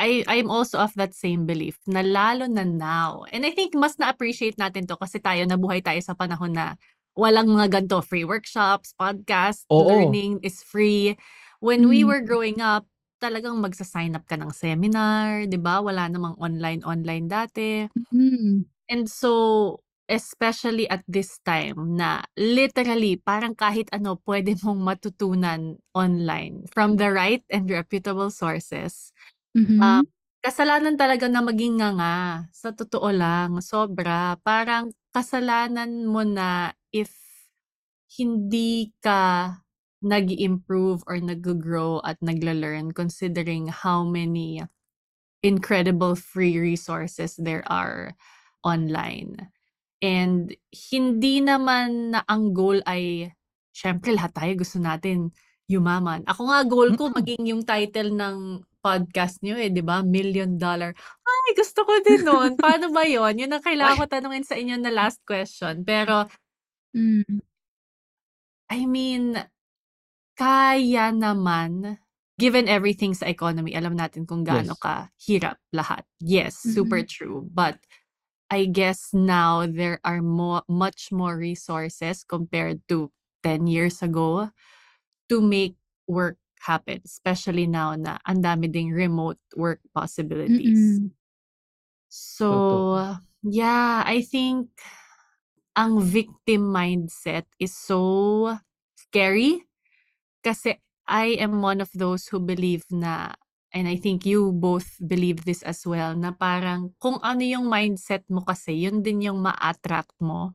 I I'm also of that same belief na lalo na now. And I think mas na-appreciate natin to kasi tayo nabuhay tayo sa panahon na walang mga ganito free workshops, podcast, Oo. learning is free. When we Mm. were growing up, talagang magsa-sign up ka ng seminar, 'di ba? Wala namang online-online dati. Mm. And so, especially at this time na literally parang kahit ano pwede mong matutunan online from the right and reputable sources. Mhm. Um, kasalanan talaga na maging nga sa totoo lang, sobra. Parang kasalanan mo na if hindi ka nag improve or nag-grow at nagla-learn considering how many incredible free resources there are online. And hindi naman na ang goal ay, syempre lahat tayo gusto natin yumaman. Ako nga goal ko Mm. maging yung title ng podcast niyo eh, 'di ba? Million dollar. Ay, gusto ko din nun. Paano ba 'yon? Yun ang kailangan ko tanungin sa inyo na last question. Pero Mm. I mean, kaya naman given everything sa economy, alam natin kung gaano Yes. kahirap lahat. Yes, super Mm. true. But I guess now there are more much more resources compared to 10 years ago to make work happen, especially now na ang dami ding remote work possibilities. Mm. So, yeah, I think ang victim mindset is so scary kasi I am one of those who believe na and I think you both believe this as well na parang kung ano yung mindset mo kasi yun din yung ma-attract mo.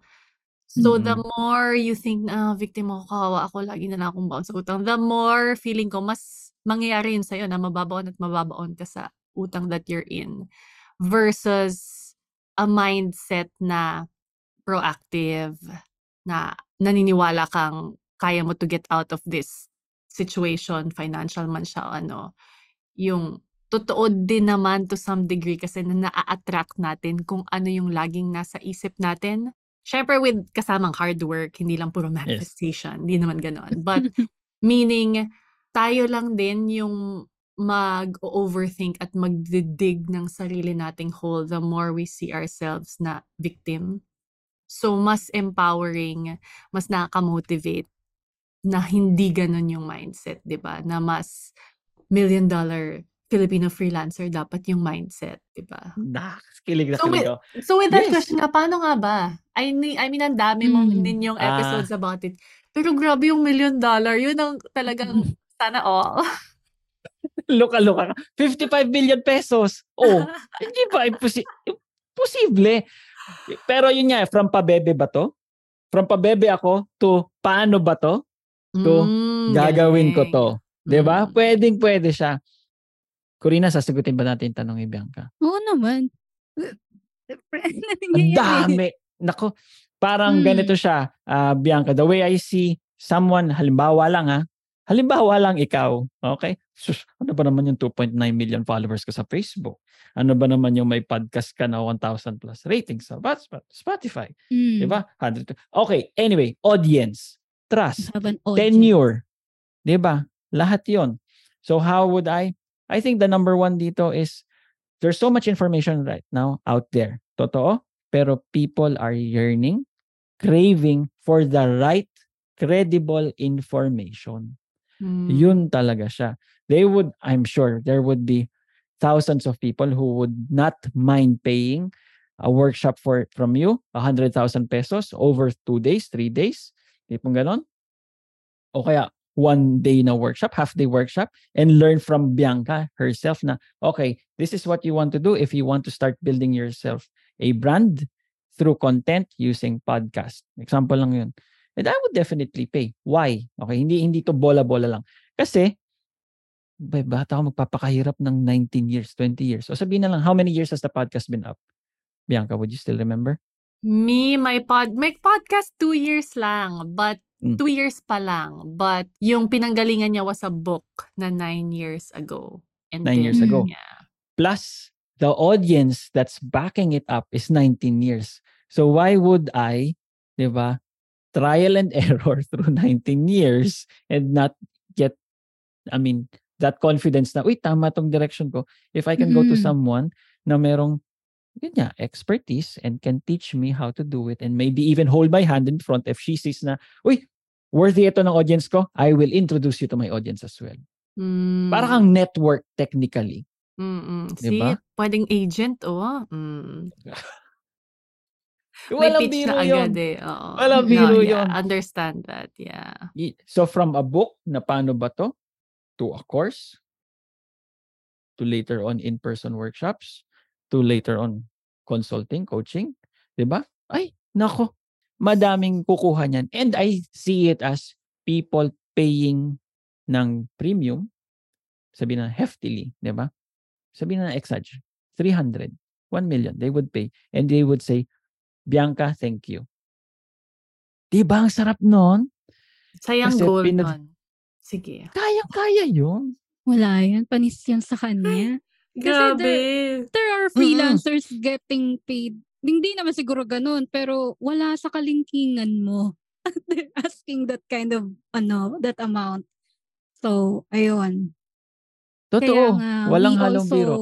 So the Mm. more you think na "Ah, victim ako, kawawa ako, lagi na lang akong baon sa utang, the more feeling ko mas mangyayari yun sa'yo na mababaon at mababaon ka sa utang that you're in. Versus a mindset na proactive, na naniniwala kang kaya mo to get out of this situation, financial man siya o ano. Yung totoo din naman to some degree kasi na naa-attract natin kung ano yung laging nasa isip natin. Siyempre with kasamang hard work, hindi lang puro manifestation, hindi naman gano'n. But meaning, tayo lang din yung mag-overthink at magdidig ng sarili nating hole the more we see ourselves na victim. So, mas empowering, mas nakaka-motivate na hindi ganun yung mindset, 'di ba? Na mas million dollar Filipino freelancer dapat yung mindset, 'di ba? Nakakilig na So kilig with, so with that Yes. question nga, paano nga ba? I mean, I mean ang dami mong Mm. din yung Ah. episodes about it. Pero grabe yung million dollar, yun ang talagang sana all. Luka-luka ka. 55 billion pesos. Oh, hindi ba imposi- imposible? Pero yun nga, from pabebe ba to? From pabebe ako to paano ba to? To, Mm, Gagawin ko galing. to. 'Di ba? Mm. Pwedeng pwede siya. Corina, sasagutin ba natin yung tanong ni Bianca? Oo naman. Ang dami. Nako, parang Mm. ganito siya, ah, Bianca. The way I see someone, halimbawa lang ha, halimbawa lang ikaw, okay? Sus, ano ba naman yung 2.9 million followers ko sa Facebook? Ano ba naman yung may podcast ka na 1,000 plus ratings sa Spotify? Mm. Di ba? 100. Okay, anyway, audience, trust, audience. tenure. Di ba? Lahat yon. So how would I? I think the number one dito is there's so much information right now out there. Totoo. Pero people are yearning, craving for the right, credible information. Mm. Yun talaga siya. They would, I'm sure, there would be thousands of people who would not mind paying a workshop for from you, 100,000 pesos over two days, three days. Tipong ganon. O kaya one day na workshop, half day workshop, and learn from Bianca herself na, okay, this is what you want to do if you want to start building yourself a brand through content using podcast. Example lang yun. And I would definitely pay. Why? Okay, hindi hindi to bola-bola lang. Kasi bay bata ako magpapakahirap ng 19 years, 20 years. O sabihin na lang, how many years has the podcast been up? Bianca, would you still remember? Me, my pod, my podcast two years lang, but Mm. two years pa lang. But yung pinanggalingan niya was a book na nine years ago. And Nine years then, ago. Yeah. Plus, the audience that's backing it up is 19 years. So why would I, di ba, trial and error through 19 years and not get, I mean, that confidence na, uy, tama tong direction ko. If I can go to Mm. someone na merong, yun nga, expertise and can teach me how to do it and maybe even hold my hand in front if she sees na, uy, worthy ito ng audience ko, I will introduce you to my audience as well. Mm. Para kang network technically. Mm-mm. Di ba? See, pwedeng agent, oh. Mm. May Walang pitch na yun. agad eh. Oo. Walang No, biro yeah, yun. Understand that, yeah. So from a book na paano ba to to a course to later on in-person workshops to later on consulting, coaching, 'di ba? Ay, nako. Madaming kukuha niyan. And I see it as people paying ng premium sabi na heftily, 'di ba? Sabi na exage 300 1 million, they would pay. And they would say, Bianca, thank you. Di ba ang sarap nun? Sayang Kasi goal pinag- nun. Sige. Kaya-kaya yun. Wala yan. Panis yan sa kanya. Grabe. There are freelancers getting paid. Hindi naman siguro ganun, pero wala sa kalingkingan mo. They're asking that kind of, ano, that amount. So, ayun. Kaya Totoo. nga, Walang we halong also biro.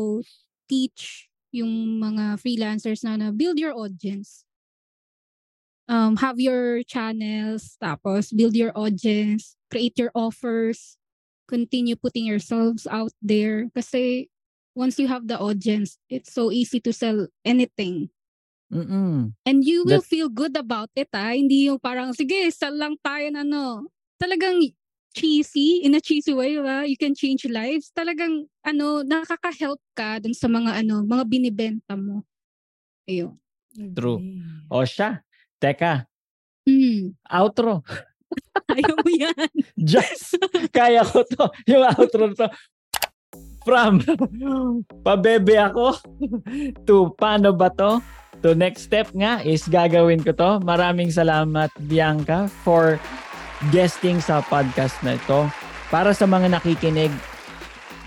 teach yung mga freelancers na na build your audience. Um, have your channels, tapos build your audience, create your offers, continue putting yourselves out there. Kasi once you have the audience, it's so easy to sell anything. Mm-mm. And you will That- feel good about it, ah. Hindi yung parang, sige, sell lang tayo na ano. Talagang cheesy, in a cheesy way, ba? You can change lives. Talagang, ano, nakaka-help ka dun sa mga, ano, mga binibenta mo. Ayun. True. O siya. Teka, Mm. outro. Ayaw mo yan. Just, kaya ko to. Yung outro to. From, pabebe ako, to paano ba to? To next step nga is gagawin ko to. Maraming salamat Bianca for guesting sa podcast na ito. Para sa mga nakikinig,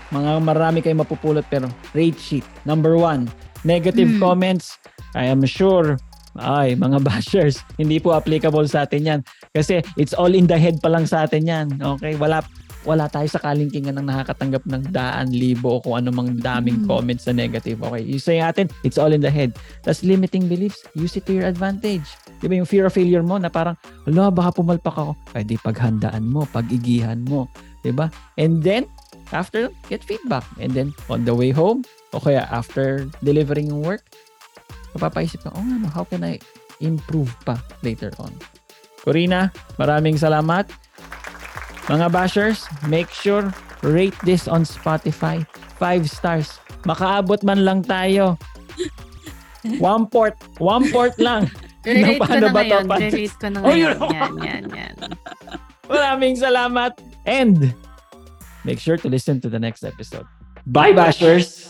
mga marami kayong mapupulot pero rate sheet. Number one, negative Hmm. comments. I am sure ay, mga bashers, hindi po applicable sa atin yan. Kasi it's all in the head pa lang sa atin yan. Okay? Wala wala tayo sa kalingkingan ng nakakatanggap ng daan, libo o kung anumang daming Mm. comments na negative. Okay? You say atin, it's all in the head. Tapos limiting beliefs, use it to your advantage. Di ba yung fear of failure mo na parang, ala, baka pumalpak ako. Ay, di paghandaan mo, pag-igihan mo. Di ba? And then, after, get feedback. And then, on the way home, o kaya after delivering yung work, mapapaisip ka, oh nga, no, how can I improve pa later on? Corina, maraming salamat. Mga bashers, make sure rate this on Spotify. Five stars. Makaabot man lang tayo. One port. One port lang. Relate ko na ngayon. Relate ko na Oh, ngayon. Yan, yan, yan. Maraming salamat. And make sure to listen to the next episode. Bye, bashers!